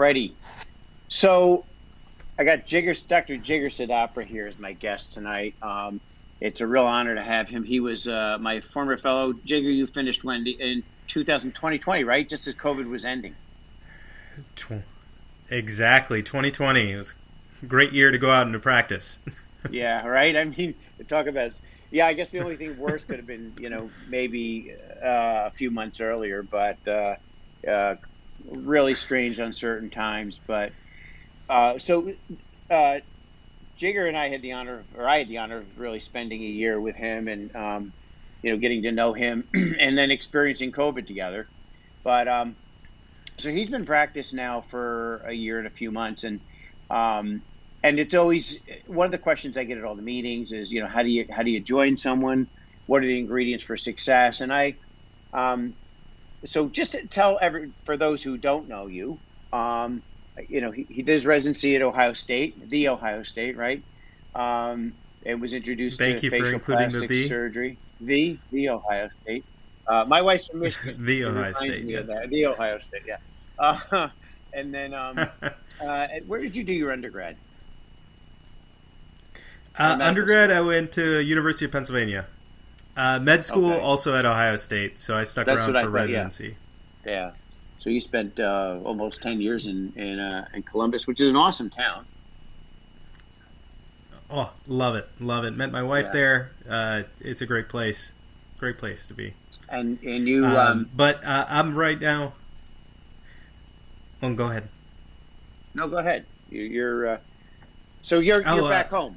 Alrighty. So I got Jigar, Dr. Jigar Sitapara here as my guest tonight. Um, it's a real honor to have him. He was uh, my former fellow. Jigar, you finished when in 2020, right? Just as COVID was ending. Exactly, 2020. It was a great year to go out into practice. yeah, right. I mean, talk about. Yeah, I guess the only thing worse could have been, you know, maybe uh, a few months earlier, but uh, uh, really strange, uncertain times. But uh, so, uh, Jigar and I had the honor, of, or I had the honor of really spending a year with him, and um, you know, getting to know him, and then experiencing COVID together. But um, so he's been practiced now for a year and a few months, and um, and it's always one of the questions I get at all the meetings is you know how do you how do you join someone? What are the ingredients for success? And I, um, so just to tell every for those who don't know you, um, you know he, he did his residency at Ohio State, the Ohio State, right? Um, it was introduced Thank to you facial for including plastic the surgery. The the Ohio State. Uh, my wife's from Michigan. The Ohio State, yes. The Ohio State, yeah. Uh, and then, um, uh, where did you do your undergrad? Uh, undergrad? I went to University of Pennsylvania. Uh, med school Okay. also at Ohio State, so I stuck That's around what I for yeah. residency. Yeah. So you spent uh, almost ten years in in, uh, in Columbus, which is an awesome town. Oh, love it, love it. Met my wife Yeah. there. Uh, it's a great place, great place to be. And and you, Um, um, but uh, I'm right now. Oh, go ahead. no, go ahead. You, you're uh, so you're Oh, you're uh, back home.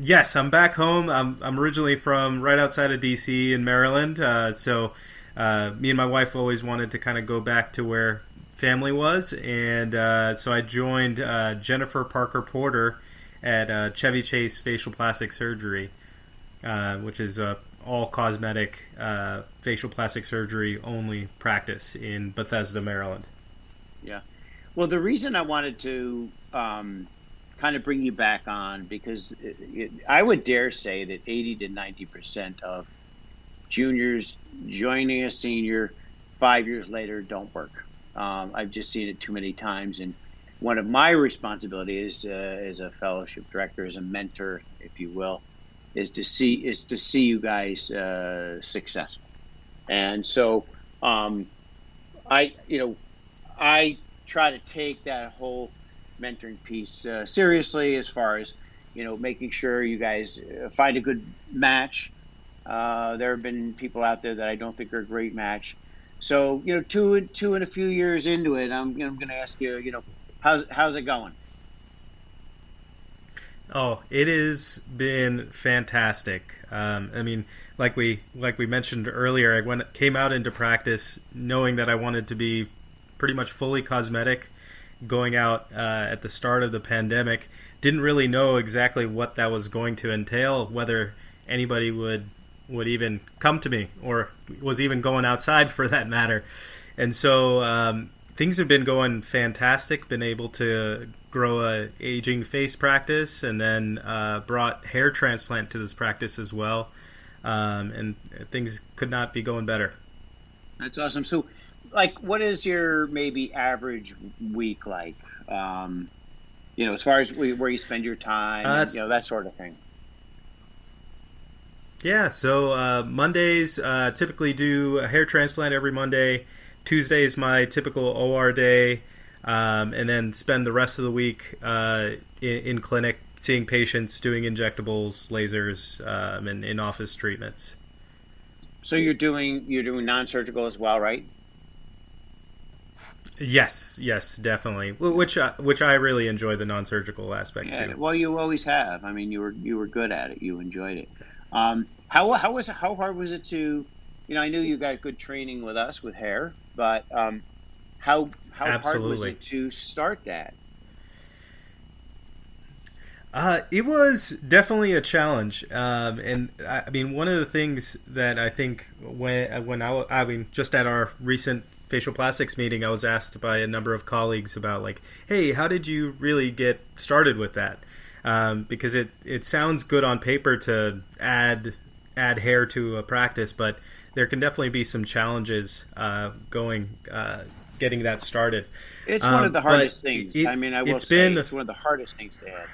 Yes, I'm back home. I'm, I'm originally from right outside of DC in Maryland. Uh, so uh, me and my wife always wanted to kind of go back to where family was. And uh, so I joined uh, Jennifer Parker Porter at uh, Chevy Chase Facial Plastic Surgery, uh, which is a all cosmetic facial plastic surgery only practice in Bethesda, Maryland. Yeah. Well, the reason I wanted to um, kind of bring you back on because it, it, I would dare say that 80 to 90 percent of juniors joining a senior five years later don't work. Um, I've just seen it too many times, and one of my responsibilities uh, as a fellowship director, as a mentor, if you will, is to see is to see you guys uh, successful. And so, um, I you know, I try to take that whole mentoring piece uh, seriously as far as you know making sure you guys uh, find a good match uh, there have been people out there that I don't think are a great match so you know two two and a few years into it I'm, I'm going to ask you you know how's how's it going Oh, it has been fantastic. Um, I mean, like we like we mentioned earlier, I went came out into practice knowing that I wanted to be pretty much fully cosmetic. Going out uh, at the start of the pandemic, didn't really know exactly what that was going to entail, whether anybody would would even come to me or was even going outside for that matter. And so um, things have been going fantastic. Been able to grow a aging face practice, and then uh, brought hair transplant to this practice as well. Um, and things could not be going better. that's awesome so like what is your maybe average week like um, you know as far as where where you spend your time Uh, and, you know that sort of thing Yeah, so uh, Mondays uh, typically do a hair transplant every Monday. Tuesday is my typical OR day, um, and then spend the rest of the week uh, in, in clinic seeing patients, doing injectables, lasers, um, and in office treatments. so you're doing you're doing non-surgical as well right Yes, yes, definitely. Which uh, which I really enjoy the non-surgical aspect Yeah, too. well, you always have. I mean, you were you were good at it. You enjoyed it. Um, how how was it, how hard was it to, you know, I knew you got good training with us with hair, but um, how how hard was it to start that? Uh, it was definitely a challenge, um, and I, I mean, one of the things that I think when when I, I mean, just at our recent facial plastics meeting, I was asked by a number of colleagues about like, hey, how did you really get started with that? Um, because it it sounds good on paper to add add hair to a practice, but there can definitely be some challenges uh, going uh, getting that started. It's um, one of the hardest things. It, I mean, I will it's say been, it's one of the hardest things to add.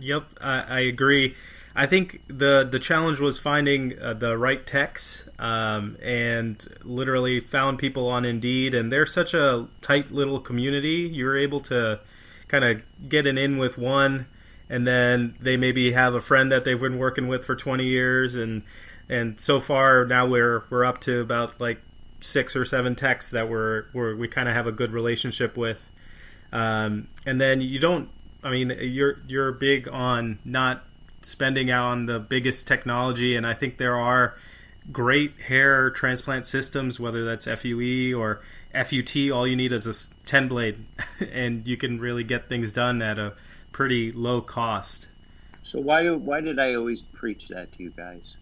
Yep, I, I agree. I think the the challenge was finding uh, the right techs, um, and literally found people on Indeed, and they're such a tight little community. You're able to kind of get an in with one, and then they maybe have a friend that they've been working with for 20 years, and and so far now we're we're up to about like six or seven techs that we're, we're we kind of have a good relationship with, um, and then you don't. I mean, you're you're big on not spending out on the biggest technology, and I think there are great hair transplant systems, whether that's FUE or FUT. All you need is a 10 blade, and you can really get things done at a pretty low cost. So why do why did I always preach that to you guys?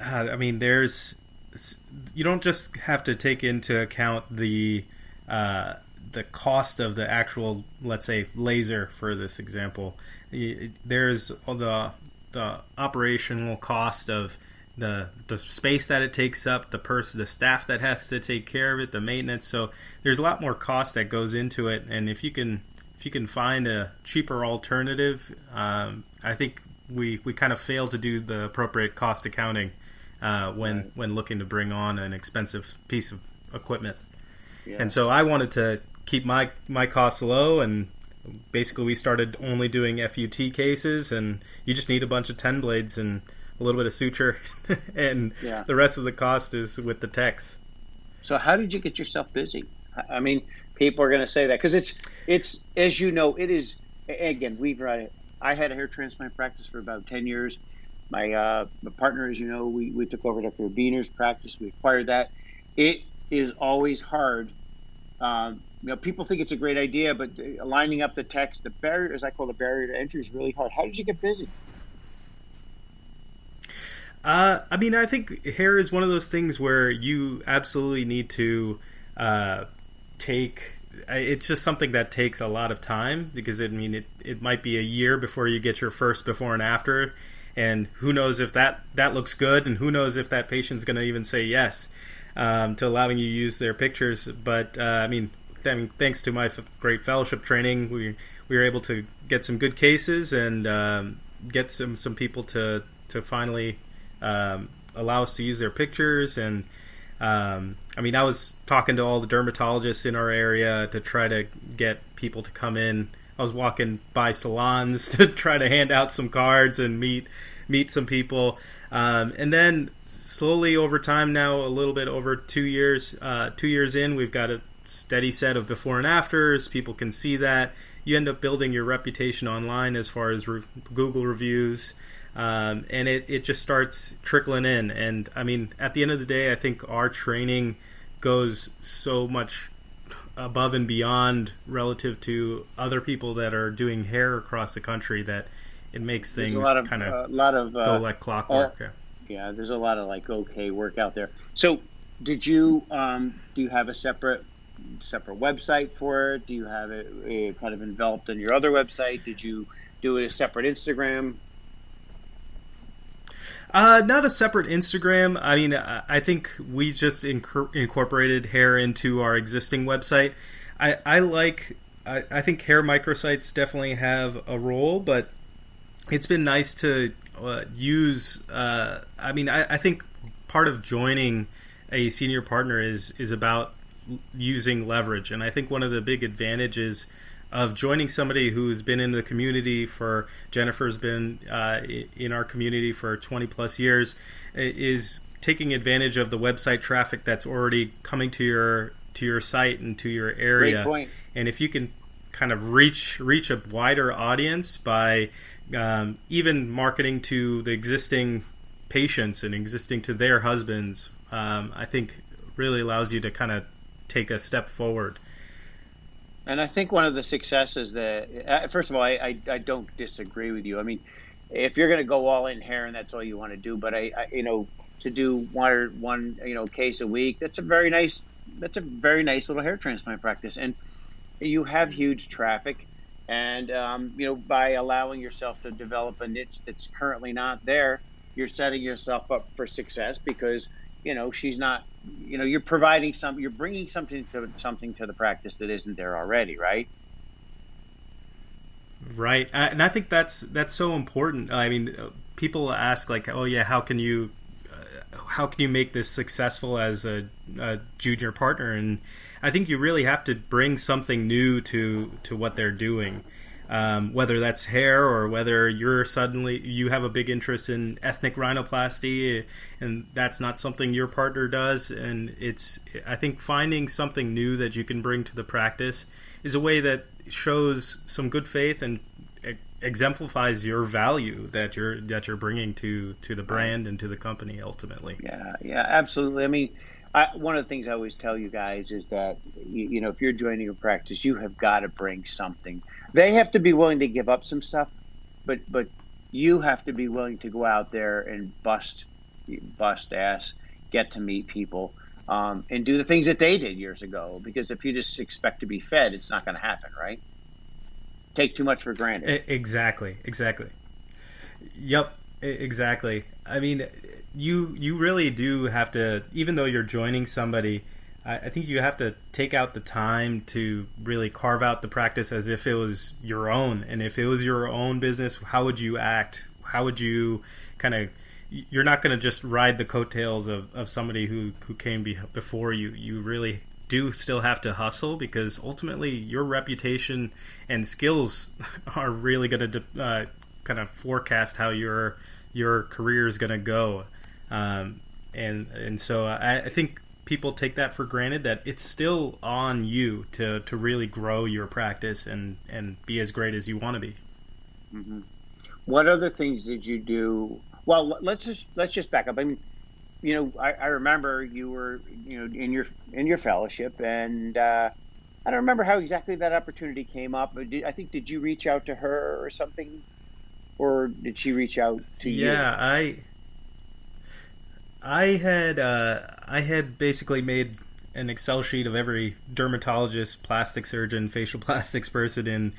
Uh, I mean, there's you don't just have to take into account the uh, the cost of the actual, let's say, laser for this example there's the the operational cost of the the space that it takes up, the person, the staff that has to take care of it, the maintenance. So there's a lot more cost that goes into it, and if you can if you can find a cheaper alternative, um, I think we we kind of fail to do the appropriate cost accounting uh, when right. when looking to bring on an expensive piece of equipment. Yeah. And so I wanted to keep my my costs low and basically we started only doing FUT cases, and you just need a bunch of ten blades and a little bit of suture, and yeah. the rest of the cost is with the techs. So how did you get yourself busy? I mean, people are going to say that because it's it's as you know, it is again we've I had a hair transplant practice for about ten years. My, uh, my partner, as you know, we, we took over Dr. Beaner's practice. We acquired that. It is always hard um, you know, people think it's a great idea, but lining up the text, the barrier, as I call the barrier to entry, is really hard. How did you get busy? Uh, I mean, I think hair is one of those things where you absolutely need to uh, take. It's just something that takes a lot of time because I mean, it, it might be a year before you get your first before and after, and who knows if that that looks good, and who knows if that patient's going to even say yes um, to allowing you use their pictures. But uh, I mean, I mean, thanks to my f- great fellowship training, we we were able to get some good cases and um, get some some people to to finally um, allow us to use their pictures. And um, I mean, I was talking to all the dermatologists in our area to try to get people to come in. I was walking by salons to try to hand out some cards and meet meet some people. Um, and then slowly over time, now a little bit over two years, uh, two years in, we've got a steady set of before and afters. People can see that. You end up building your reputation online as far as re- Google reviews. Um, and it, it just starts trickling in. And I mean, at the end of the day, I think our training goes so much above and beyond relative to other people that are doing hair across the country that it makes things kind of uh, a lot of uh, go like clockwork. Uh, yeah, there's a lot of like okay work out there. So, did you um, do you have a separate separate website for it? Do you have it, it kind of enveloped in your other website? Did you do it a separate Instagram? Uh, not a separate Instagram. I mean, I think we just inc- incorporated hair into our existing website. I, I like, I, I think hair microsites definitely have a role, but it's been nice to uh, use. Uh, I mean, I, I think part of joining a senior partner is is about using leverage. And I think one of the big advantages of joining somebody who's been in the community for Jennifer's been uh, in our community for 20 plus years is taking advantage of the website traffic that's already coming to your to your site and to your area. And if you can kind of reach reach a wider audience by um, even marketing to the existing patients and existing to their husbands, um, I think really allows you to kind of take a step forward. And I think one of the successes that, uh, first of all, I, I, I don't disagree with you. I mean, if you're going to go all in hair and that's all you want to do, but I, I, you know, to do one or one, you know, case a week, that's a very nice, that's a very nice little hair transplant practice. And you have huge traffic. And, um, you know, by allowing yourself to develop a niche that's currently not there, you're setting yourself up for success because you know, she's not, you know, you're providing some, you're bringing something to something to the practice that isn't there already, right? Right, uh, and I think that's that's so important. I mean, uh, people ask like, "Oh yeah, how can you, uh, how can you make this successful as a, a, junior partner?" And I think you really have to bring something new to to what they're doing um, whether that's hair or whether you're suddenly you have a big interest in ethnic rhinoplasty and that's not something your partner does. And it's i think finding something new that you can bring to the practice is a way that shows some good faith and exemplifies your value that you're that you're bringing to to the brand and to the company ultimately. Yeah yeah absolutely. I mean I, one of the things I always tell you guys is that you, you know if you're joining a practice, you have got to bring something. They have to be willing to give up some stuff, but but you have to be willing to go out there and bust bust ass, get to meet people, um, and do the things that they did years ago. Because if you just expect to be fed, it's not going to happen, right? Take too much for granted. Exactly. Exactly. Yep. Exactly. I mean, you you really do have to, even though you're joining somebody. I, I think you have to take out the time to really carve out the practice as if it was your own. And if it was your own business, how would you act? How would you kind of you're not going to just ride the coattails of, of somebody who, who came be, before you. You really do still have to hustle because ultimately your reputation and skills are really going to uh, kind of forecast how your your career is going to go. Um, and and so I, I, think people take that for granted that it's still on you to, to really grow your practice and, and be as great as you want to be. Mm-hmm. What other things did you do? Well, let's just let's just back up. I mean, you know, I, I remember you were you know in your in your fellowship, and uh, I don't remember how exactly that opportunity came up. But did, I think did you reach out to her or something, or did she reach out to yeah, you? Yeah, I I had uh, I had basically made an Excel sheet of every dermatologist, plastic surgeon, facial plastics person in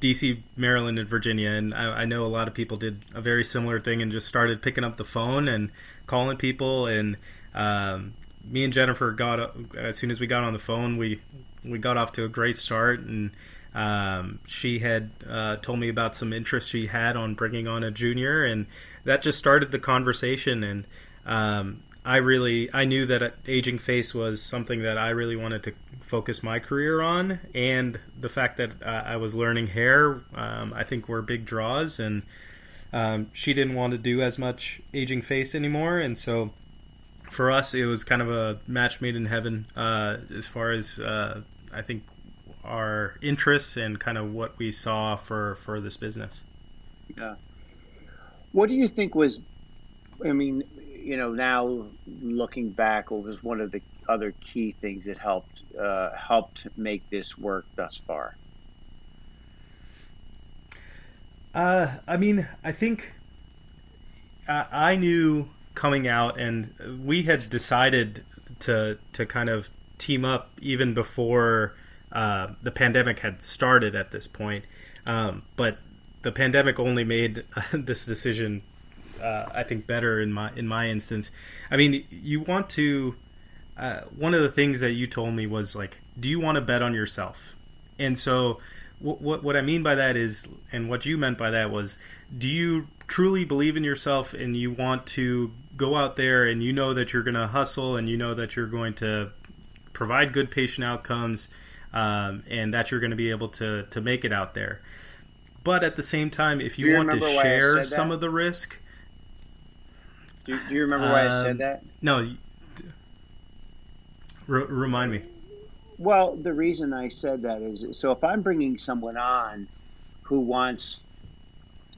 DC, Maryland, and Virginia, and I, I, know a lot of people did a very similar thing and just started picking up the phone and calling people. And um, me and Jennifer got as soon as we got on the phone, we we got off to a great start and. Um, she had uh, told me about some interest she had on bringing on a junior, and that just started the conversation. And um, I really I knew that aging face was something that I really wanted to focus my career on, and the fact that uh, I was learning hair, um, I think were big draws. And um, she didn't want to do as much aging face anymore, and so for us it was kind of a match made in heaven uh, as far as uh, I think our interests and kind of what we saw for for this business. Yeah. What do you think was? I mean, you know, now looking back, what was one of the other key things that helped uh, helped make this work thus far? Uh, I mean, I think I, I knew coming out, and we had decided to to kind of team up even before uh, the pandemic had started. At this point, um, but the pandemic only made this decision uh, I think better in my in my instance. I mean, you want to. Uh, one of the things that you told me was like, do you want to bet on yourself? And so, what, what what I mean by that is, and what you meant by that was, do you truly believe in yourself and you want to go out there and you know that you're going to hustle and you know that you're going to provide good patient outcomes um, and that you're going to be able to to make it out there. But at the same time, if you, you want to share some of the risk, do, do you remember why um, I said um, that? No. Remind me. Well, the reason I said that is so if I'm bringing someone on who wants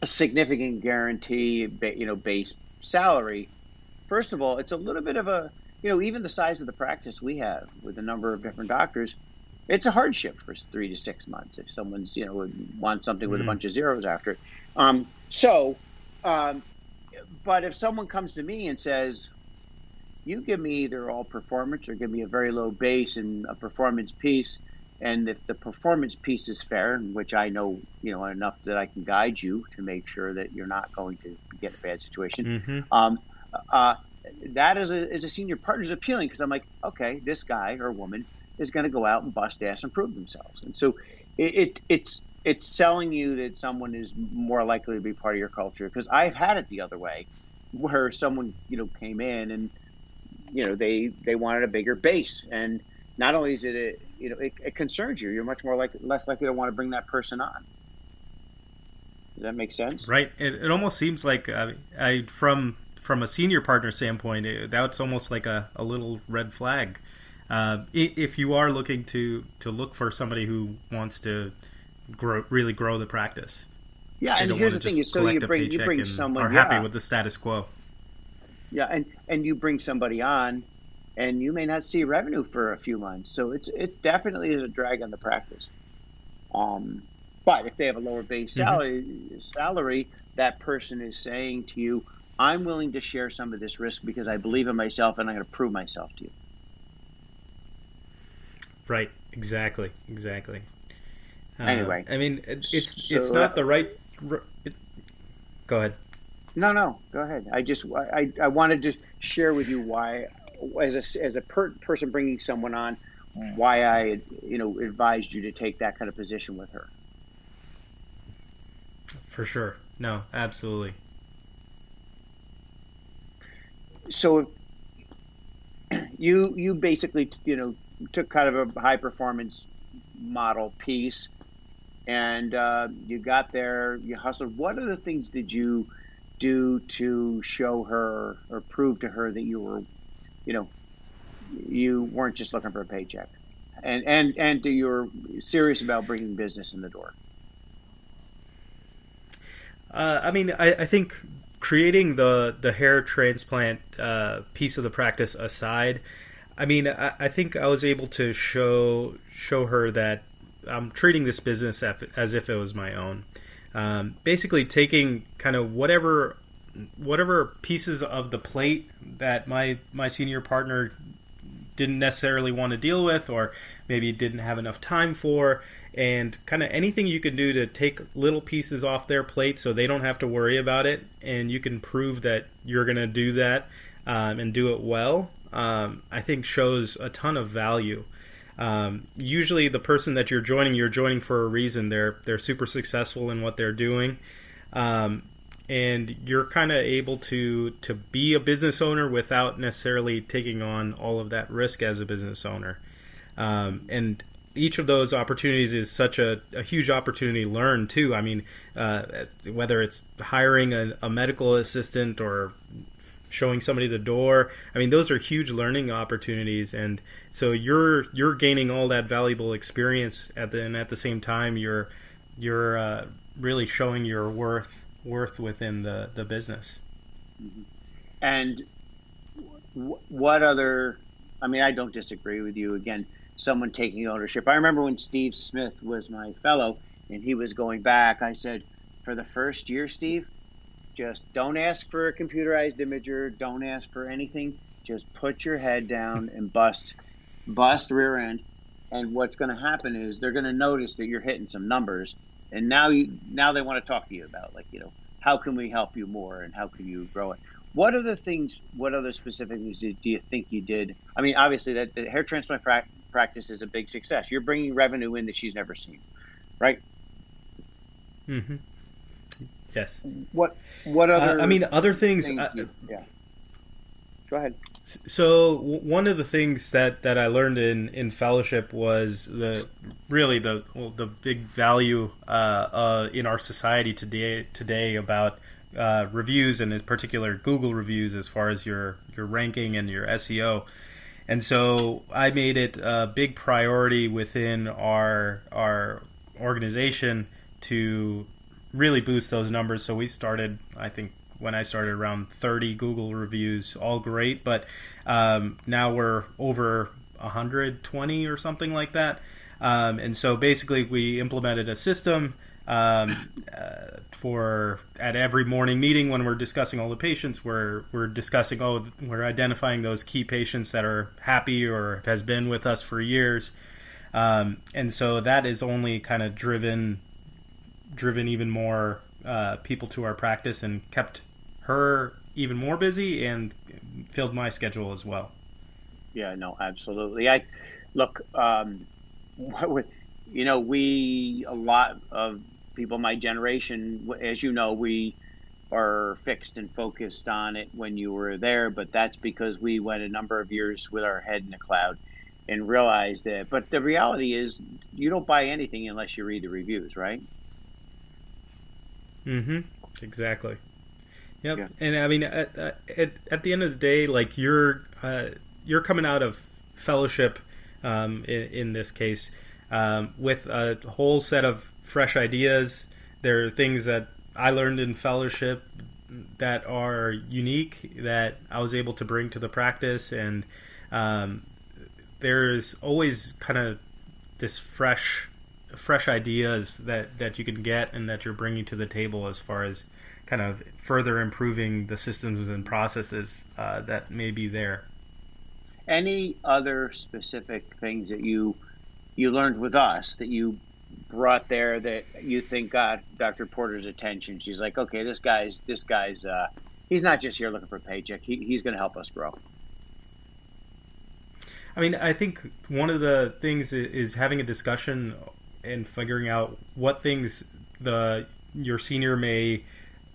a significant guarantee, you know, base salary, first of all, it's a little bit of a, you know, even the size of the practice we have with a number of different doctors, it's a hardship for three to six months if someone's, you know, wants something with mm. a bunch of zeros after it. Um, so, um, but if someone comes to me and says, "You give me either all performance or give me a very low base and a performance piece," and if the performance piece is fair, which I know you know enough that I can guide you to make sure that you're not going to get a bad situation, mm-hmm. um, uh, that as a, as a senior partner is appealing because I'm like, okay, this guy or woman is going to go out and bust ass and prove themselves. And so it, it it's it's selling you that someone is more likely to be part of your culture. Because I've had it the other way where someone you know came in and you know they they wanted a bigger base. And not only is it a, you know it, it concerns you. You're much more like less likely to want to bring that person on. Does that make sense? Right. It, it almost seems like uh, I from from a senior partner standpoint it, that's almost like a, a little red flag. Uh, if you are looking to to look for somebody who wants to grow really grow the practice yeah, and here's the thing: is so you bring you bring someone are happy with the status quo. Yeah, and and you bring somebody on, and you may not see revenue for a few months. So it's it definitely is a drag on the practice. Um, but if they have a lower base mm-hmm. salary, mm-hmm. salary, that person is saying to you, "I'm willing to share some of this risk because I believe in myself, and I'm going to prove myself to you." Right. Exactly. Exactly. Uh, anyway, I mean, it's so, it's not the right Go ahead. No, no, go ahead. I just I, I wanted to share with you why, as a as a per, person bringing someone on, why I you know advised you to take that kind of position with her. For sure. No, absolutely. So you you basically you know took kind of a high performance model piece and uh, you got there, you hustled. What other things did you do to show her or prove to her that you were, you know, you weren't just looking for a paycheck, and and and that you were serious about bringing business in the door? Uh, I mean, I, I, think creating the the hair transplant uh, piece of the practice aside, I mean, I, I, think I was able to show show her that I'm treating this business as if it was my own. Um, basically, taking kind of whatever whatever pieces of the plate that my my senior partner didn't necessarily want to deal with, or maybe didn't have enough time for, and kind of anything you can do to take little pieces off their plate so they don't have to worry about it, and you can prove that you're going to do that um, and do it well. Um, I think shows a ton of value. Um, usually, the person that you're joining, you're joining for a reason. They're they're super successful in what they're doing, um, and you're kind of able to to be a business owner without necessarily taking on all of that risk as a business owner. Um, and each of those opportunities is such a, a huge opportunity to learn too. I mean, uh, whether it's hiring a, a medical assistant or showing somebody the door. I mean, those are huge learning opportunities, and so you're you're gaining all that valuable experience at the and at the same time you're you're uh, really showing your worth worth within the the business. Mm-hmm. And w- what other? I mean, I don't disagree with you. Again, someone taking ownership. I remember when Steve Smith was my fellow, and he was going back. I said, for the first year, Steve just don't ask for a computerized imager. Don't ask for anything. Just put your head down and bust, bust rear end. And what's going to happen is they're going to notice that you're hitting some numbers, and now you now they want to talk to you about like you know how can we help you more and how can you grow it. What other things? What other specific things do you think you did? I mean, obviously that the hair transplant pra- practice is a big success. You're bringing revenue in that she's never seen, right? Mm-hmm. Yes. What what other? Uh, I mean, other things. things uh, yeah. Go ahead. So one of the things that, that I learned in, in fellowship was the really the well, the big value uh, uh, in our society today today about uh, reviews and in particular Google reviews as far as your your ranking and your SEO. And so I made it a big priority within our our organization to really boost those numbers. So we started, I think, when I started around 30 Google reviews, all great, but um, now we're over 120 or something like that. Um, and so basically, we implemented a system um, uh, for at every morning meeting when we're discussing all the patients, we're we're discussing oh we're identifying those key patients that are happy or has been with us for years, um, and so that is only kind of driven driven even more uh, people to our practice and kept her even more busy and filled my schedule as well. Yeah, no, absolutely. I look, um, you know, we a lot of people my generation, as you know, we are fixed and focused on it when you were there, but that's because we went a number of years with our head in the cloud and realized that. But the reality is, you don't buy anything unless you read the reviews, right? Mm-hmm. Exactly. Yep. Yeah. And I mean, at, at, at the end of the day, like you're uh, you're coming out of fellowship um, in, in, this case um, with a whole set of fresh ideas. There are things that I learned in fellowship that are unique that I was able to bring to the practice, and um, there's always kind of this fresh, fresh ideas that that you can get and that you're bringing to the table as far as kind of further improving the systems and processes uh, that may be there. Any other specific things that you you learned with us that you brought there that you think got Dr. Porter's attention? She's like, okay, this guy's this guy's uh, he's not just here looking for a paycheck. He, he's going to help us grow. I mean, I think one of the things is having a discussion and figuring out what things the your senior may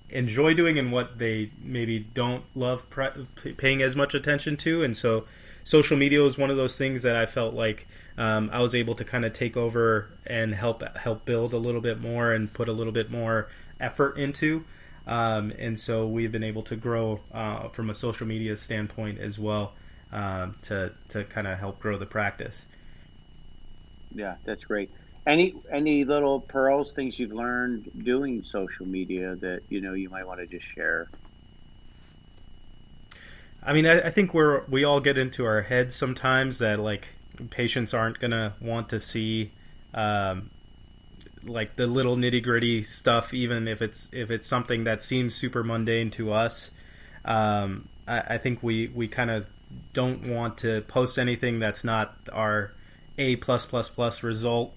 enjoy doing and what they maybe don't love pre- paying as much attention to. And so, social media was one of those things that I felt like um, I was able to kind of take over and help help build a little bit more and put a little bit more effort into. Um, and so we've been able to grow uh, from a social media standpoint as well um, to to kind of help grow the practice. Yeah, that's great. Any any little pearls, things you've learned doing social media that you know you might want to just share? I mean, I, I think we're we all get into our heads sometimes that like patients aren't gonna want to see um, like the little nitty gritty stuff, even if it's if it's something that seems super mundane to us. Um, I, I, think we we kind of don't want to post anything that's not our A plus plus plus result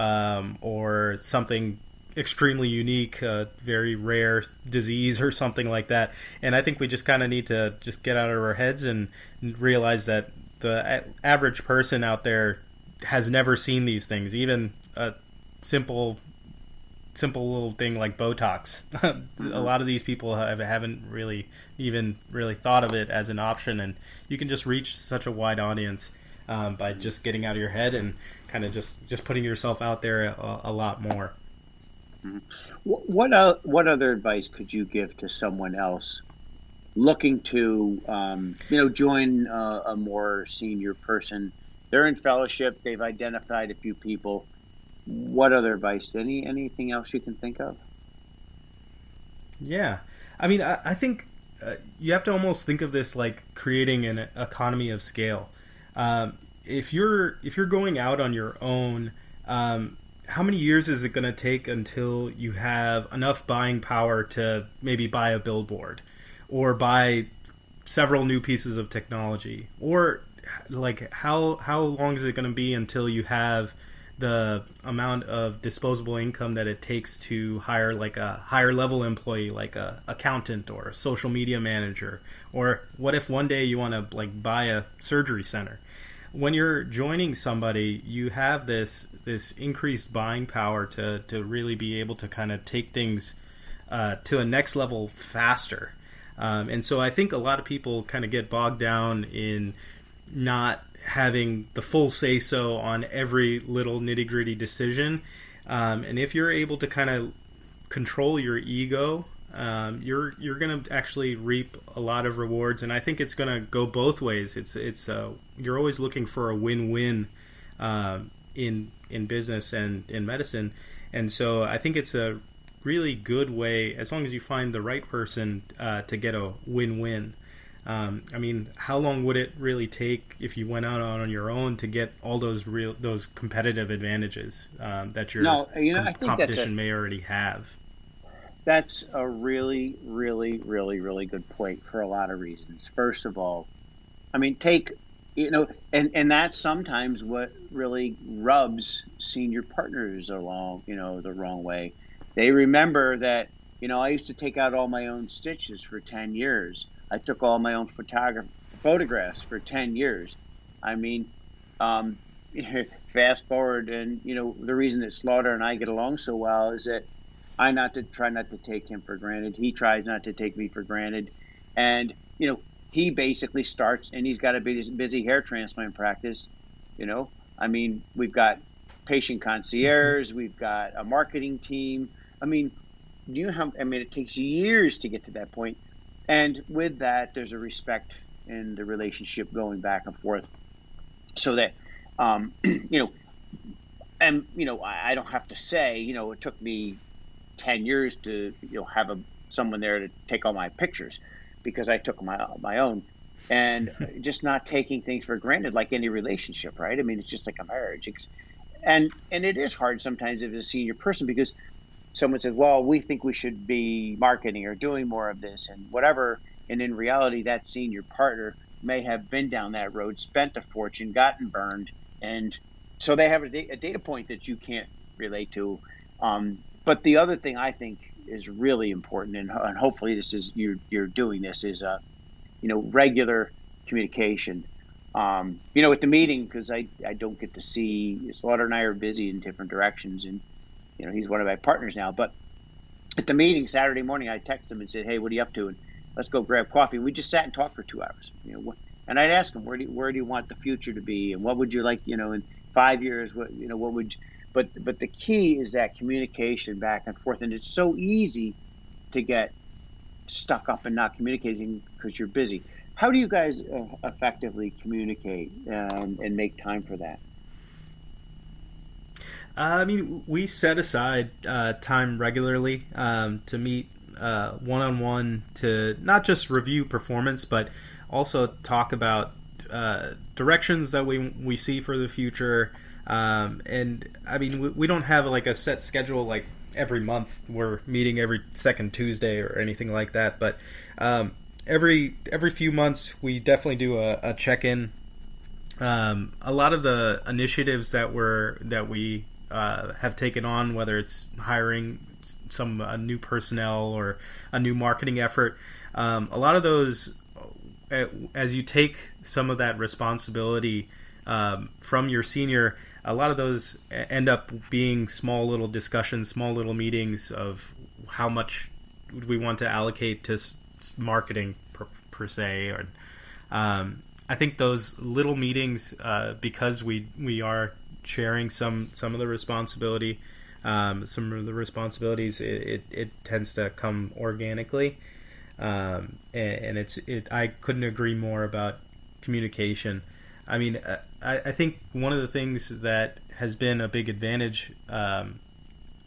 um, or something extremely unique, uh, very rare disease or something like that. And I think we just kind of need to just get out of our heads and realize that the average person out there has never seen these things. Even a simple, simple little thing like Botox. mm-hmm. A lot of these people have, haven't really even really thought of it as an option, and you can just reach such a wide audience um, by just getting out of your head and kind of just just putting yourself out there a, a lot more. Mm-hmm. What uh, what other advice could you give to someone else looking to um, you know join uh, a more senior person? They're in fellowship. They've identified a few people. What other advice? Any anything else you can think of? Yeah, I mean, I, I think uh, you have to almost think of this like creating an economy of scale. Um, if you're if you're going out on your own, um, how many years is it going to take until you have enough buying power to maybe buy a billboard or buy several new pieces of technology? Or like how how long is it going to be until you have the amount of disposable income that it takes to hire like a higher level employee like a accountant or a social media manager? Or what if one day you want to like buy a surgery center when you're joining somebody, you have this this increased buying power to to really be able to kind of take things uh, to a next level faster. Um, and so I think a lot of people kind of get bogged down in not having the full say so on every little nitty gritty decision. Um, and if you're able to kind of control your ego um, you're you're going to actually reap a lot of rewards, and I think it's going to go both ways. It's it's uh, you're always looking for a win-win uh, in in business and in medicine, and so I think it's a really good way as long as you find the right person uh, to get a win-win. Um, I mean, how long would it really take if you went out on your own to get all those real those competitive advantages um, that your no, you know, com- competition a, may already have? That's a really, really, really, really good point for a lot of reasons. First of all, I mean, take you know, and and that's sometimes what really rubs senior partners along, you know, the wrong way. They remember that You know, I used to take out all my own stitches for 10 years. I took all my own photograph photographs for 10 years. I mean, um, fast forward, and you know, the reason that Slaughter and I get along so well is that I not to try not to take him for granted. He tries not to take me for granted, and you know, he basically starts, and he's got a busy, busy hair transplant practice. You know, I mean, we've got patient concierge, we've got a marketing team. I mean, you know I mean, it takes years to get to that point, and with that, there's a respect in the relationship going back and forth, so that um, you know, and you know, I don't have to say, you know, it took me ten years to you know have a someone there to take all my pictures because I took my my own. And just not taking things for granted like any relationship right? I mean it's just like a marriage. It's, and and it is hard sometimes as a senior person because someone says well we think we should be marketing or doing more of this and whatever. And in reality that senior partner may have been down that road spent a fortune gotten burned. And so they have a, a data point that you can't relate to. Um, but the other thing I think is really important, and, and hopefully this is you're you're doing this is uh, you know regular communication. Um, you know, at the meeting because I I don't get to see Slaughter and I are busy in different directions, and you know he's one of my partners now. But at the meeting Saturday morning, I texted him and said, "Hey, what are you up to?" And let's go grab coffee. We just sat and talked for two hours. You know, and I'd ask him, where do you, where do you want the future to be, and what would you like, you know, in five years, what you know, what would, but but the key is that communication back and forth, and it's so easy to get stuck up and not communicating because you're busy. How do you guys uh, effectively communicate um, and make time for that? Uh, I mean, we set aside uh, time regularly um, to meet one on one to not just review performance, but also talk about uh, directions that we we see for the future. Um, and I mean, we, we, don't have like a set schedule like every month. We're meeting every second Tuesday or anything like that. But um, every every few months, we definitely do a, a check in. Um, a lot of the initiatives that we're that we uh, have taken on, whether it's hiring some uh, new personnel or a new marketing effort, um, a lot of those as you take some of that responsibility um, from your senior, a lot of those end up being small little discussions, small little meetings of how much we want to allocate to marketing per, per se. Or, um, I think those little meetings, uh, because we we are sharing some some of the responsibility, um, some of the responsibilities, it, it, it tends to come organically. Um, and, and, it's it, I couldn't agree more about communication. I mean, uh, I, I, think one of the things that has been a big advantage, um,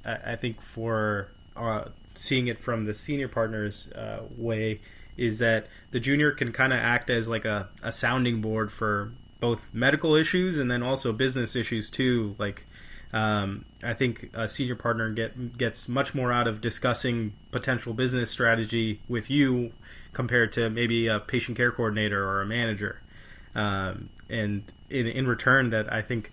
I, I, think for uh, seeing it from the senior partners uh, way, is that the junior can kind of act as like a, a sounding board for both medical issues and then also business issues too, like um, I think a senior partner get gets much more out of discussing potential business strategy with you compared to maybe a patient care coordinator or a manager. Um, and in, in return, that I think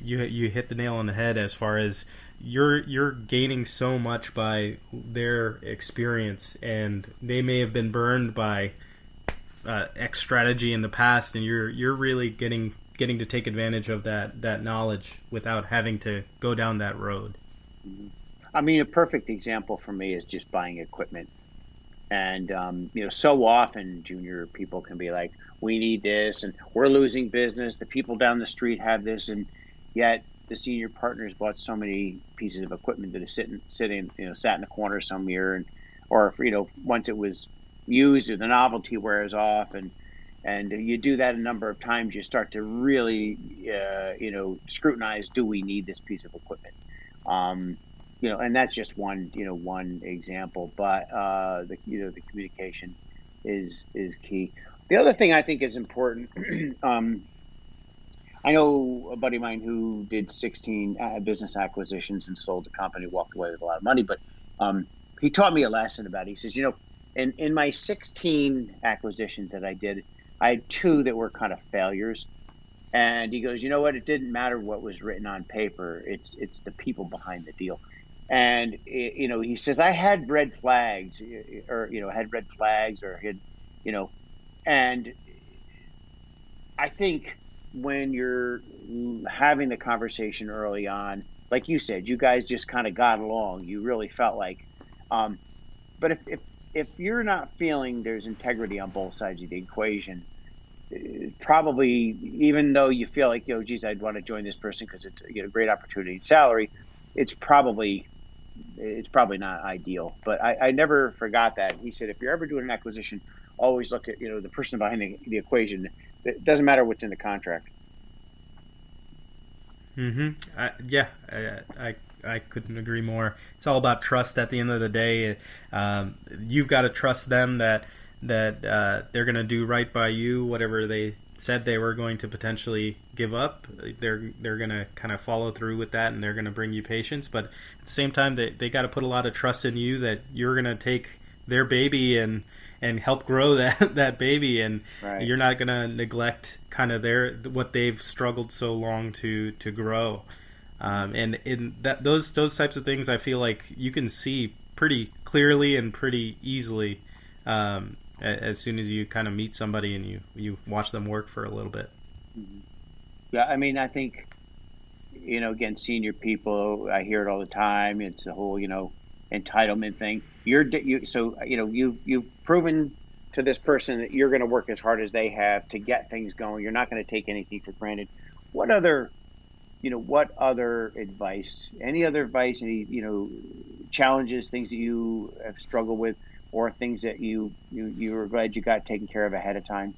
you you hit the nail on the head as far as you're you're gaining so much by their experience, and they may have been burned by uh, X strategy in the past, and you're you're really getting getting to take advantage of that that knowledge without having to go down that road. Mm-hmm. I mean, a perfect example for me is just buying equipment. And um, you know, so often junior people can be like, "We need this," and we're losing business. The people down the street have this, and yet the senior partners bought so many pieces of equipment that is sitting, sitting, you know, sat in a corner some year, and or you know, once it was used, or the novelty wears off, and and you do that a number of times, you start to really, uh, you know, scrutinize: Do we need this piece of equipment? Um, you know, and that's just one, you know, one example. But uh, the you know the communication is is key. The other thing I think is important. um, I know a buddy of mine who did 16 uh, business acquisitions and sold the company, walked away with a lot of money. But um, he taught me a lesson about. it. He says, you know, in in my 16 acquisitions that I did I had two that were kind of failures. And he goes, you know what? It didn't matter what was written on paper. It's it's the people behind the deal. and you know he says I had red flags, or you know had red flags, or had, you know, and I think when you're having the conversation early on, like you said, you guys just kind of got along. You really felt like, um, but if, if if you're not feeling there's integrity on both sides of the equation, probably even though you feel like, yo, geez, I'd want to join this person because it's you know, a great opportunity and salary, it's probably it's probably not ideal. But I, I never forgot that. He said, if you're ever doing an acquisition, always look at you know the person behind the, the equation. It doesn't matter what's in the contract. Hmm. Yeah. I, I I couldn't agree more. It's all about trust. At the end of the day, um, you've got to trust them that that uh, they're going to do right by you, whatever they said they were going to potentially give up. They're they're going to kind of follow through with that, and they're going to bring you patience. But at the same time, they they got to put a lot of trust in you that you're going to take their baby and and help grow that that baby, and right. you're not going to neglect kind of their what they've struggled so long to to grow. Um, and in that those those types of things, I feel like you can see pretty clearly and pretty easily um, as soon as you kind of meet somebody and you you watch them work for a little bit. Mm-hmm. Yeah, I mean, I think you know, again, senior people, I hear it all the time. It's the whole you know entitlement thing. You're you, so you know you you've proven to this person that you're going to work as hard as they have to get things going. You're not going to take anything for granted. What other you know, what other advice, any other advice, any, you know, challenges, things that you have struggled with, or things that you, you, you were glad you got taken care of ahead of time?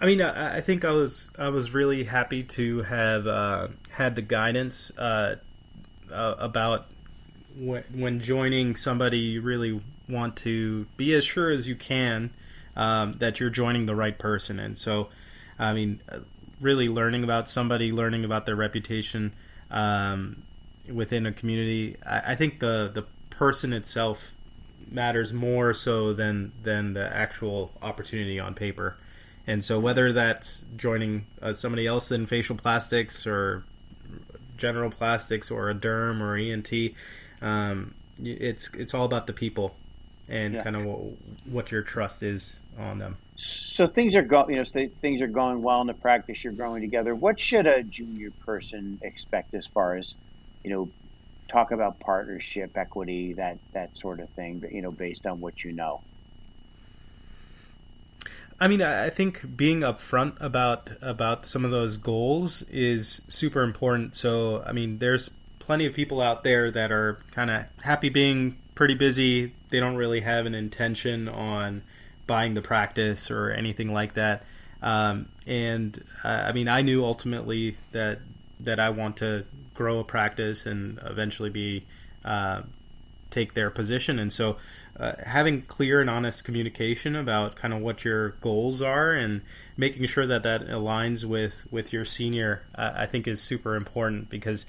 I mean, I, I think I was I was really happy to have uh, had the guidance uh, uh, about when, when joining somebody. You really want to be as sure as you can um, that you're joining the right person, and so I mean, really learning about somebody, learning about their reputation um, within a community. I, I, think the the person itself matters more so than than the actual opportunity on paper. And so whether that's joining uh, somebody else in facial plastics or general plastics or a derm or ENT, um, it's it's all about the people and yeah. kind of what, what your trust is on them. So things are going, you know, so things are going well in the practice. You're growing together. What should a junior person expect as far as, you know, talk about partnership, equity, that that sort of thing? You know, based on what you know. I mean, I think being upfront about about some of those goals is super important. So, I mean, there's plenty of people out there that are kind of happy being pretty busy. They don't really have an intention on buying the practice or anything like that. Um, and uh, I mean, I knew ultimately that that I want to grow a practice and eventually be uh, take their position. And so, uh, having clear and honest communication about kind of what your goals are and making sure that that aligns with with your senior, uh, I think is super important because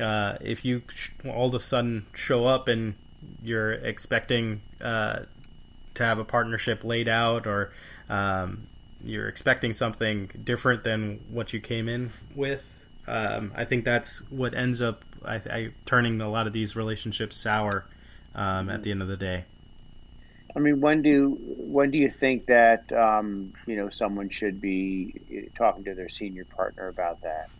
uh, if you sh- all of a sudden show up and you're expecting uh, to have a partnership laid out or um, you're expecting something different than what you came in with. Um, I think that's what ends up I, I, turning a lot of these relationships sour um, at the end of the day. I mean, when do when do you think that um, you know someone should be talking to their senior partner about that?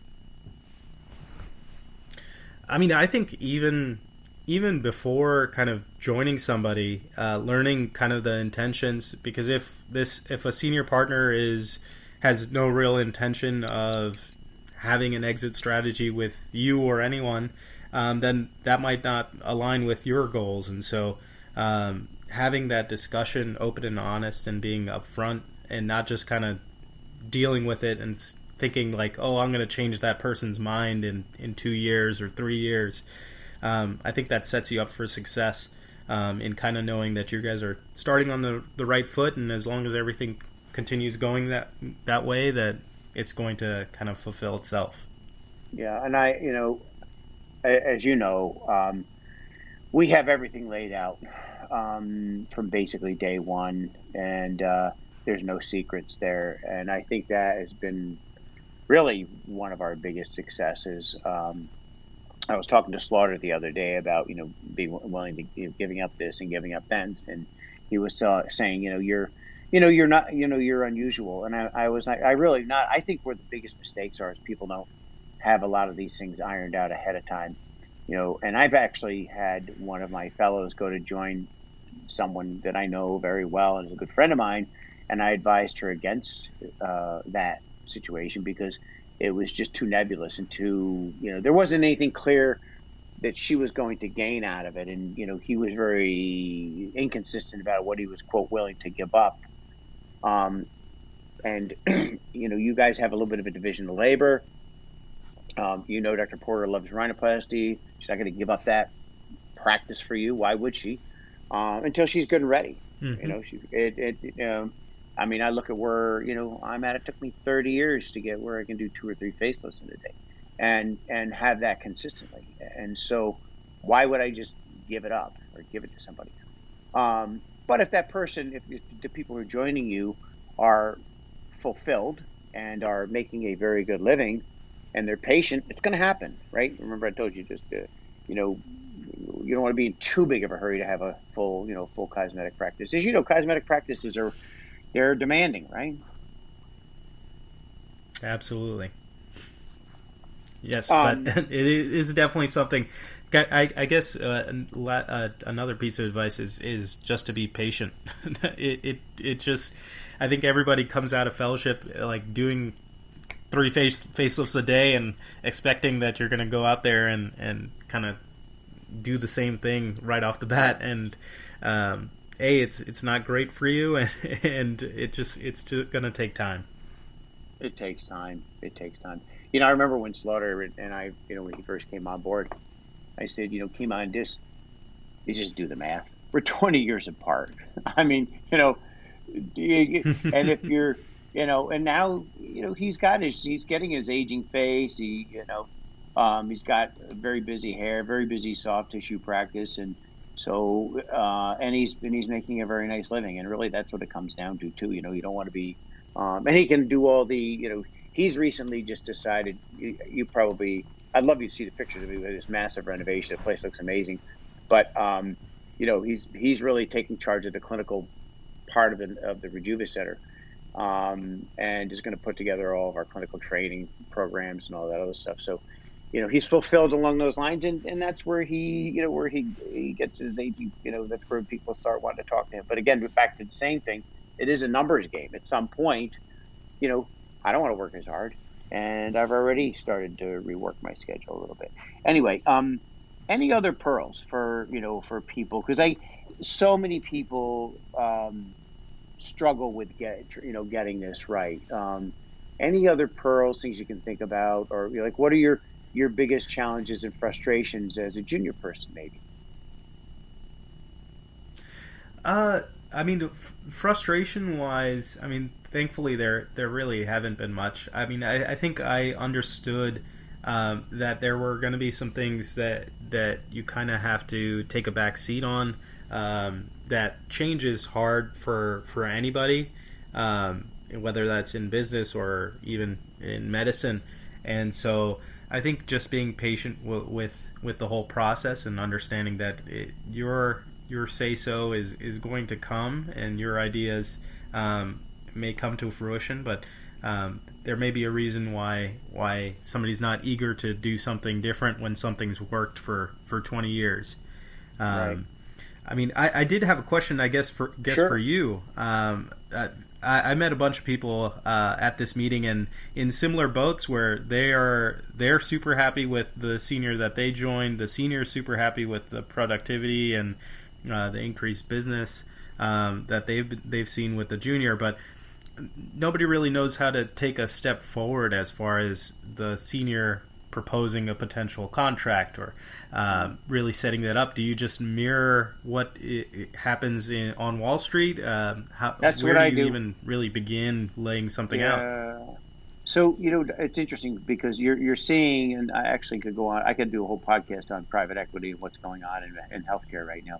I mean, I think even even before kind of joining somebody, uh, learning kind of the intentions. Because if this, if a senior partner is has no real intention of having an exit strategy with you or anyone, um, then that might not align with your goals. And so, um, having that discussion open and honest, and being upfront, and not just kind of dealing with it and thinking like, oh, I'm going to change that person's mind in in two years or three years um, I think that sets you up for success um, in kind of knowing that you guys are starting on the, the right foot, and as long as everything continues going that that way, that it's going to kind of fulfill itself. Yeah, and I, you know, as you know, um, we have everything laid out um, from basically day one, and uh, there's no secrets there. And I think that has been really one of our biggest successes. Um, I was talking to Slaughter the other day about you know being willing to you know, giving up this and giving up that, and he was uh, saying you know you're you know you're not you know you're unusual, and I, I was like I really not. I think where the biggest mistakes are is people don't have a lot of these things ironed out ahead of time, you know. And I've actually had one of my fellows go to join someone that I know very well and is a good friend of mine, and I advised her against uh, that situation because it was just too nebulous and too you know there wasn't anything clear that she was going to gain out of it and you know he was very inconsistent about what he was quote willing to give up um, and you know you guys have a little bit of a division of labor um, you know dr porter loves rhinoplasty she's not going to give up that practice for you why would she um, until she's good and ready mm-hmm. you know she it, it um, I mean, I look at where you know I'm at. It took me 30 years to get where I can do two or three facelifts in a day, and and have that consistently. And so, why would I just give it up or give it to somebody? Um, but if that person, if, if the people who are joining you are fulfilled and are making a very good living, and they're patient, it's going to happen, right? Remember, I told you just, uh, you know, you don't want to be in too big of a hurry to have a full, you know, full cosmetic practice. As you know, cosmetic practices are they're demanding, right? Absolutely. Yes, um, but it is definitely something. I, I guess uh, uh, another piece of advice is is just to be patient. it, it it just I think everybody comes out of fellowship like doing three face facelifts a day and expecting that you're going to go out there and and kind of do the same thing right off the bat. And um, a it's it's not great for you and, and it just it's just going to take time. It takes time. It takes time. You know i remember when slaughter and i you know when he first came on board i said you know came on just you just do the math. We're 20 years apart. I mean you know and if you're you know and now you know he's got his he's getting his aging face he you know um, he's got very busy hair very busy soft tissue practice and so, uh, and he's and he's making a very nice living, and really that's what it comes down to too. You know, you don't want to be, um, and he can do all the, you know, he's recently just decided. You, you, probably, I'd love you to see the pictures of this massive renovation. The place looks amazing, but um, you know, he's he's really taking charge of the clinical part of the of the Rejuva Center, um, and is going to put together all of our clinical training programs and all that other stuff. So you know he's fulfilled along those lines and, and that's where he you know where he he gets his AD, you know that's where people start wanting to talk to him. But again back to the same thing it is a numbers game. At some point you know I don't want to work as hard and I've already started to rework my schedule a little bit. Anyway um any other pearls for you know for people? Because I so many people um, struggle with get you know getting this right um, any other pearls things you can think about or like what are your your biggest challenges and frustrations as a junior person, maybe? Uh, I mean, f- frustration wise, I mean, thankfully there there really haven't been much. I mean, I, I think I understood um, that there were going to be some things that that you kind of have to take a back seat on. Um, that change is hard for for anybody, um, whether that's in business or even in medicine, and so I think just being patient w- with with the whole process and understanding that it, your your say so is is going to come and your ideas um, may come to fruition, but um, there may be a reason why why somebody's not eager to do something different when something's worked for for 20 years. Um. I mean, I, I, did have a question, I guess for guess sure. for you. Um, uh, I, I met a bunch of people uh, at this meeting and in similar boats where they are they're super happy with the senior that they joined. The senior is super happy with the productivity and uh, the increased business um, that they've they've seen with the junior, but nobody really knows how to take a step forward as far as the senior proposing a potential contract or um, really setting that up? Do you just mirror what it, happens in, on Wall Street? Um, how, That's where what do I you do. even really begin laying something yeah. out? So you know, it's interesting because you're you're seeing, and I actually could go on. I could do a whole podcast on private equity and what's going on in, in healthcare right now.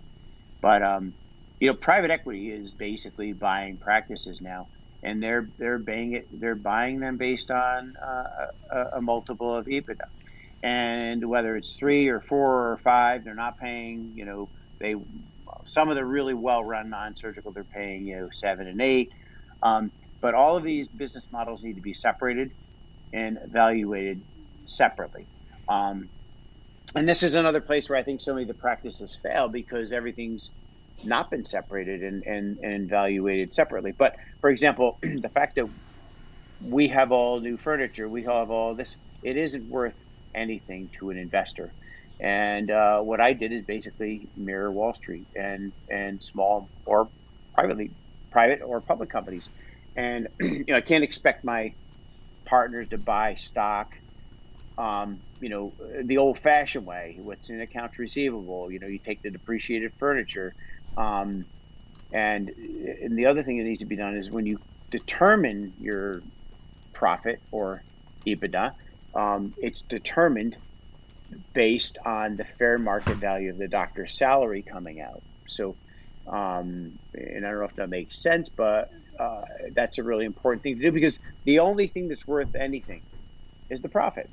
But um, you know, private equity is basically buying practices now, and they're they're buying it. They're buying them based on uh, a, a multiple of EBITDA and whether it's three or four or five, they're not paying. You know, they some of the really well-run non-surgical they're paying you know seven and eight. Um, but all of these business models need to be separated and evaluated separately. Um, and this is another place where I think so many of the practices fail because everything's not been separated and, and, and evaluated separately. But for example, the fact that we have all new furniture, we have all this, it isn't worth anything to an investor. And uh, what I did is basically mirror Wall Street and, and small or privately, private or public companies. And you know, I can't expect my partners to buy stock um, you know, the old-fashioned way. What's in accounts receivable? You know, you take the depreciated furniture, um, and and the other thing that needs to be done is when you determine your profit or EBITDA, um, it's determined based on the fair market value of the doctor's salary coming out. So, um, and I don't know if that makes sense, but uh, that's a really important thing to do because the only thing that's worth anything is the profit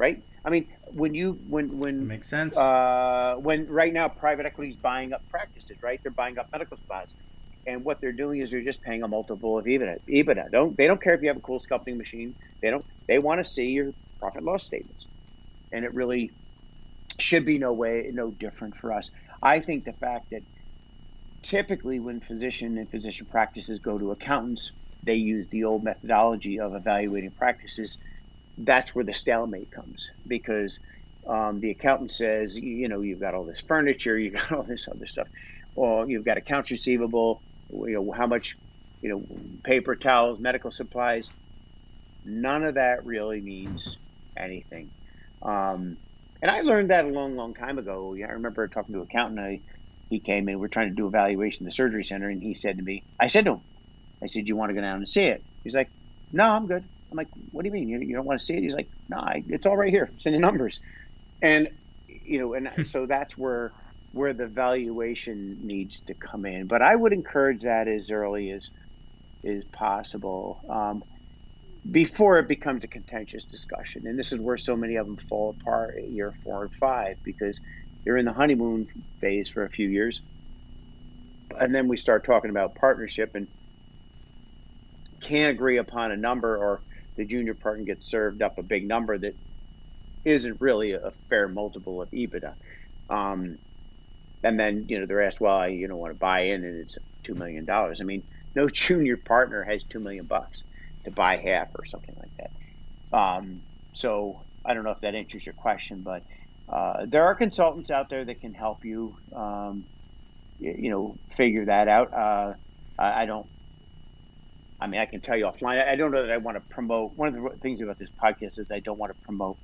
right? I mean, when you when when makes sense. Uh, when right now private equity is buying up practices, right? They're buying up medical spas, and what they're doing is they're just paying a multiple of EBITDA. EBITDA. Don't they don't care if you have a CoolSculpting machine. They don't. They want to see your profit loss statements, and it really should be no way no different for us. I think the fact that typically when physician and physician practices go to accountants, they use the old methodology of evaluating practices that's where the stalemate comes because um, the accountant says, you know, you've got all this furniture, you've got all this other stuff, or you've got accounts receivable, you know, how much, you know, paper towels, medical supplies. None of that really means anything. Um, and I learned that a long, long time ago. I remember talking to an accountant. I, he came in, we are trying to do evaluation in the surgery center, and he said to me, I said to him, I said, you want to go down and see it? He's like, no, I'm good. I'm like, what do you mean? You, you don't want to see it? He's like, no, nah, it's all right here. It's in the numbers. And, you know, and so that's where, where the valuation needs to come in. But I would encourage that as early as is possible um, before it becomes a contentious discussion. And this is where so many of them fall apart at year four and five because they're in the honeymoon phase for a few years. And then we start talking about partnership and can't agree upon a number or the junior partner gets served up a big number that isn't really a fair multiple of EBITDA. Um, and then you know they're asked, well, you don't want to buy in, and it's two million dollars. I mean, no junior partner has two million bucks to buy half or something like that. Um, so I don't know if that answers your question, but uh, there are consultants out there that can help you, um, you, you, know, figure that out. Uh, I, I don't I mean, I can tell you offline. I don't know that I want to promote. One of the things about this podcast is I don't want to promote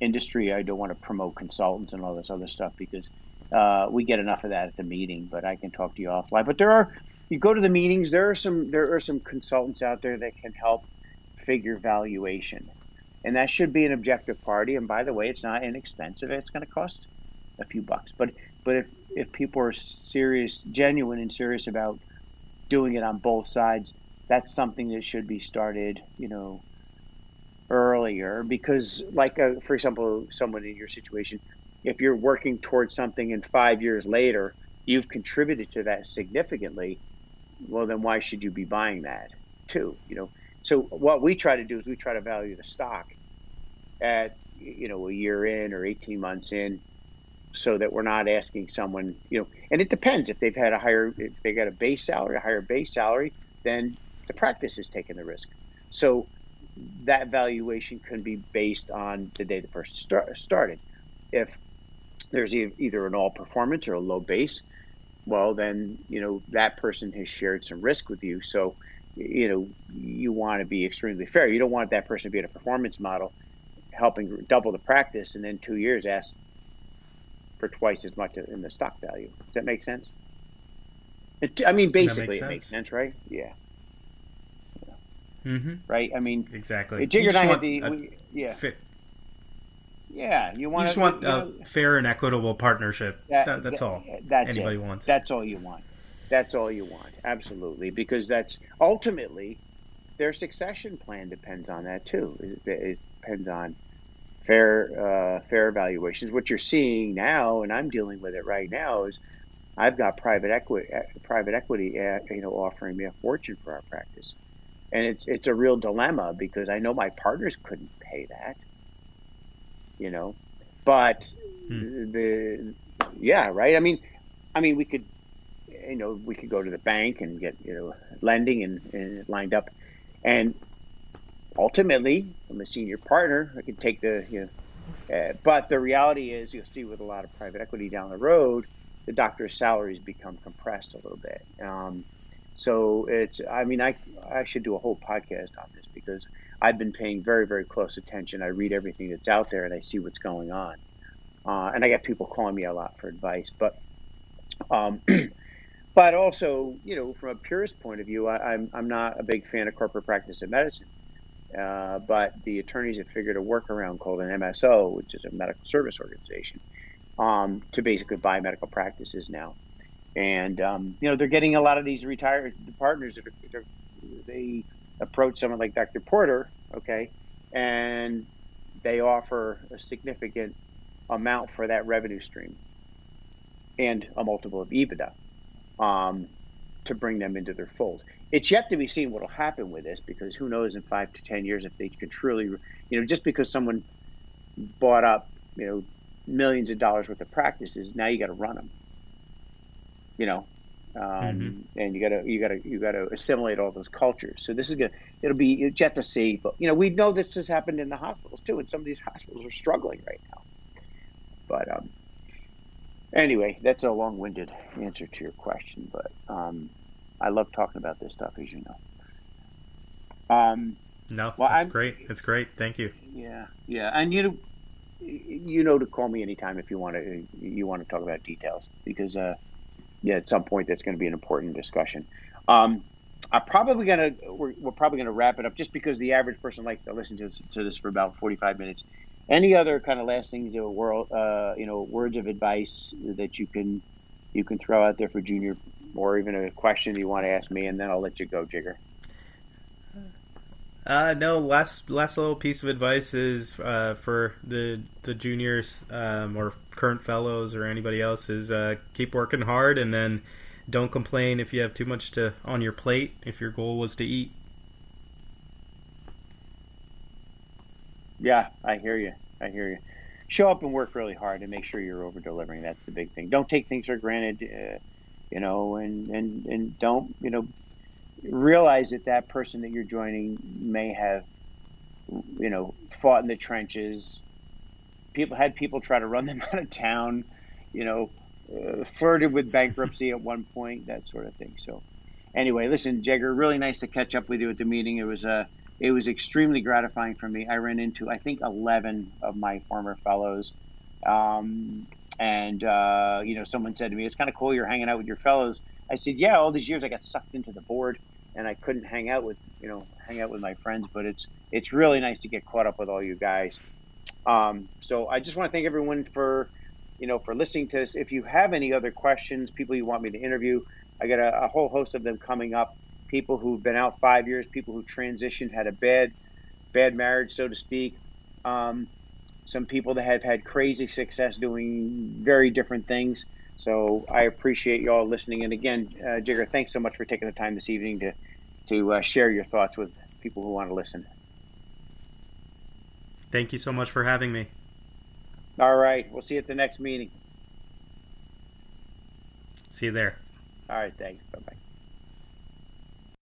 industry. I don't want to promote consultants and all this other stuff because uh, we get enough of that at the meeting. But I can talk to you offline. But there are, you go to the meetings. There are some there are some consultants out there that can help figure valuation, and that should be an objective party. And by the way, it's not inexpensive. It's going to cost a few bucks. But but if if people are serious, genuine, and serious about doing it on both sides that's something that should be started, you know, earlier because, like, uh, for example, someone in your situation, if you're working towards something and five years later you've contributed to that significantly, well, then why should you be buying that too? You know, so what we try to do is we try to value the stock at you know a year in or 18 months in so that we're not asking someone you know and it depends if they've had a higher if they got a base salary a higher base salary then the practice is taking the risk. So that valuation can be based on the day the person start, started. If there's either an all performance or a low base, well, then you know that person has shared some risk with you. So you know you want to be extremely fair. You don't want that person to be in a performance model, helping double the practice, and then two years ask for twice as much in the stock value. Does that make sense? It, I mean, basically, makes it makes sense, right? Yeah. Mm-hmm. Right? I mean, exactly. Jigar and I had the we, yeah. Fit. Yeah, you want you just want a fair and equitable partnership. That, that, that's that, all. That's anybody it. wants. That's all you want. That's all you want. Absolutely, because that's ultimately their succession plan depends on that too. It, it depends on fair uh, fair valuations. What you're seeing now, and I'm dealing with it right now, is I've got private equity private equity uh, you know offering me a fortune for our practice, and it's it's a real dilemma because I know my partners couldn't pay that, you know, but hmm. the yeah right. I mean, I mean we could you know we could go to the bank and get you know lending and, and lined up, and ultimately, I'm a senior partner. I can take the, you know, uh, but the reality is, you'll see with a lot of private equity down the road, the doctor's salaries become compressed a little bit. Um, so it's, I mean, I, I should do a whole podcast on this because I've been paying very, very close attention. I read everything that's out there and I see what's going on. Uh, and I get people calling me a lot for advice, but, um, but also, you know, from a purist point of view, I, I'm, I'm not a big fan of corporate practice of medicine. Uh, but the attorneys have figured a workaround called an MSO, which is a medical service organization, um, to basically buy medical practices now. And um, you know they're getting a lot of these retired partners that are, they approach someone like Dr. Porter, okay, and they offer a significant amount for that revenue stream and a multiple of EBITDA. Um, to bring them into their fold. It's yet to be seen what will happen with this because who knows in five to ten years if they can truly, you know, just because someone bought up, you know, millions of dollars worth of practices, now you got to run them. You know, um, mm-hmm. and you got to you got to you got to assimilate all those cultures. So this is gonna it'll be yet to see, but you know we know this has happened in the hospitals too, and some of these hospitals are struggling right now. But um, anyway, that's a long-winded answer to your question, but um, I love talking about this stuff, as you know. Um, no, well, that's I'm, great. It's great. Thank you. Yeah, yeah, and you know, you know to call me anytime if you want to you want to talk about details because uh, yeah, at some point that's going to be an important discussion. Um, I'm probably gonna we're, we're probably gonna wrap it up just because the average person likes to listen to this, to this for about 45 minutes. Any other kind of last things that world uh, you know words of advice that you can you can throw out there for junior or even a question you want to ask me, and then I'll let you go, Jigar. Uh, no, last last little piece of advice is uh, for the the juniors um, or current fellows or anybody else is uh, keep working hard and then don't complain if you have too much to on your plate. If your goal was to eat. Yeah, I hear you. I hear you. Show up and work really hard and make sure you're over delivering. That's the big thing. Don't take things for granted. Uh, you know, and and and don't you know realize that that person that you're joining may have you know fought in the trenches. People had people try to run them out of town. You know, uh, flirted with bankruptcy at one point, that sort of thing. So, anyway, listen, Jigar, really nice to catch up with you at the meeting. It was a uh, it was extremely gratifying for me. I ran into I think eleven of my former fellows. Um, and uh, you know, someone said to me, "It's kind of cool you're hanging out with your fellows." I said, "Yeah, all these years I got sucked into the board, and I couldn't hang out with you know hang out with my friends. But it's it's really nice to get caught up with all you guys. Um, so I just want to thank everyone for you know for listening to us. If you have any other questions, people you want me to interview, I got a, a whole host of them coming up. People who've been out five years, people who transitioned, had a bad bad marriage, so to speak. Um, some people that have had crazy success doing very different things. So I appreciate you all listening. And again, uh, Jigar, thanks so much for taking the time this evening to to uh, share your thoughts with people who want to listen. Thank you so much for having me. All right. We'll see you at the next meeting. See you there. All right. Thanks. Bye bye.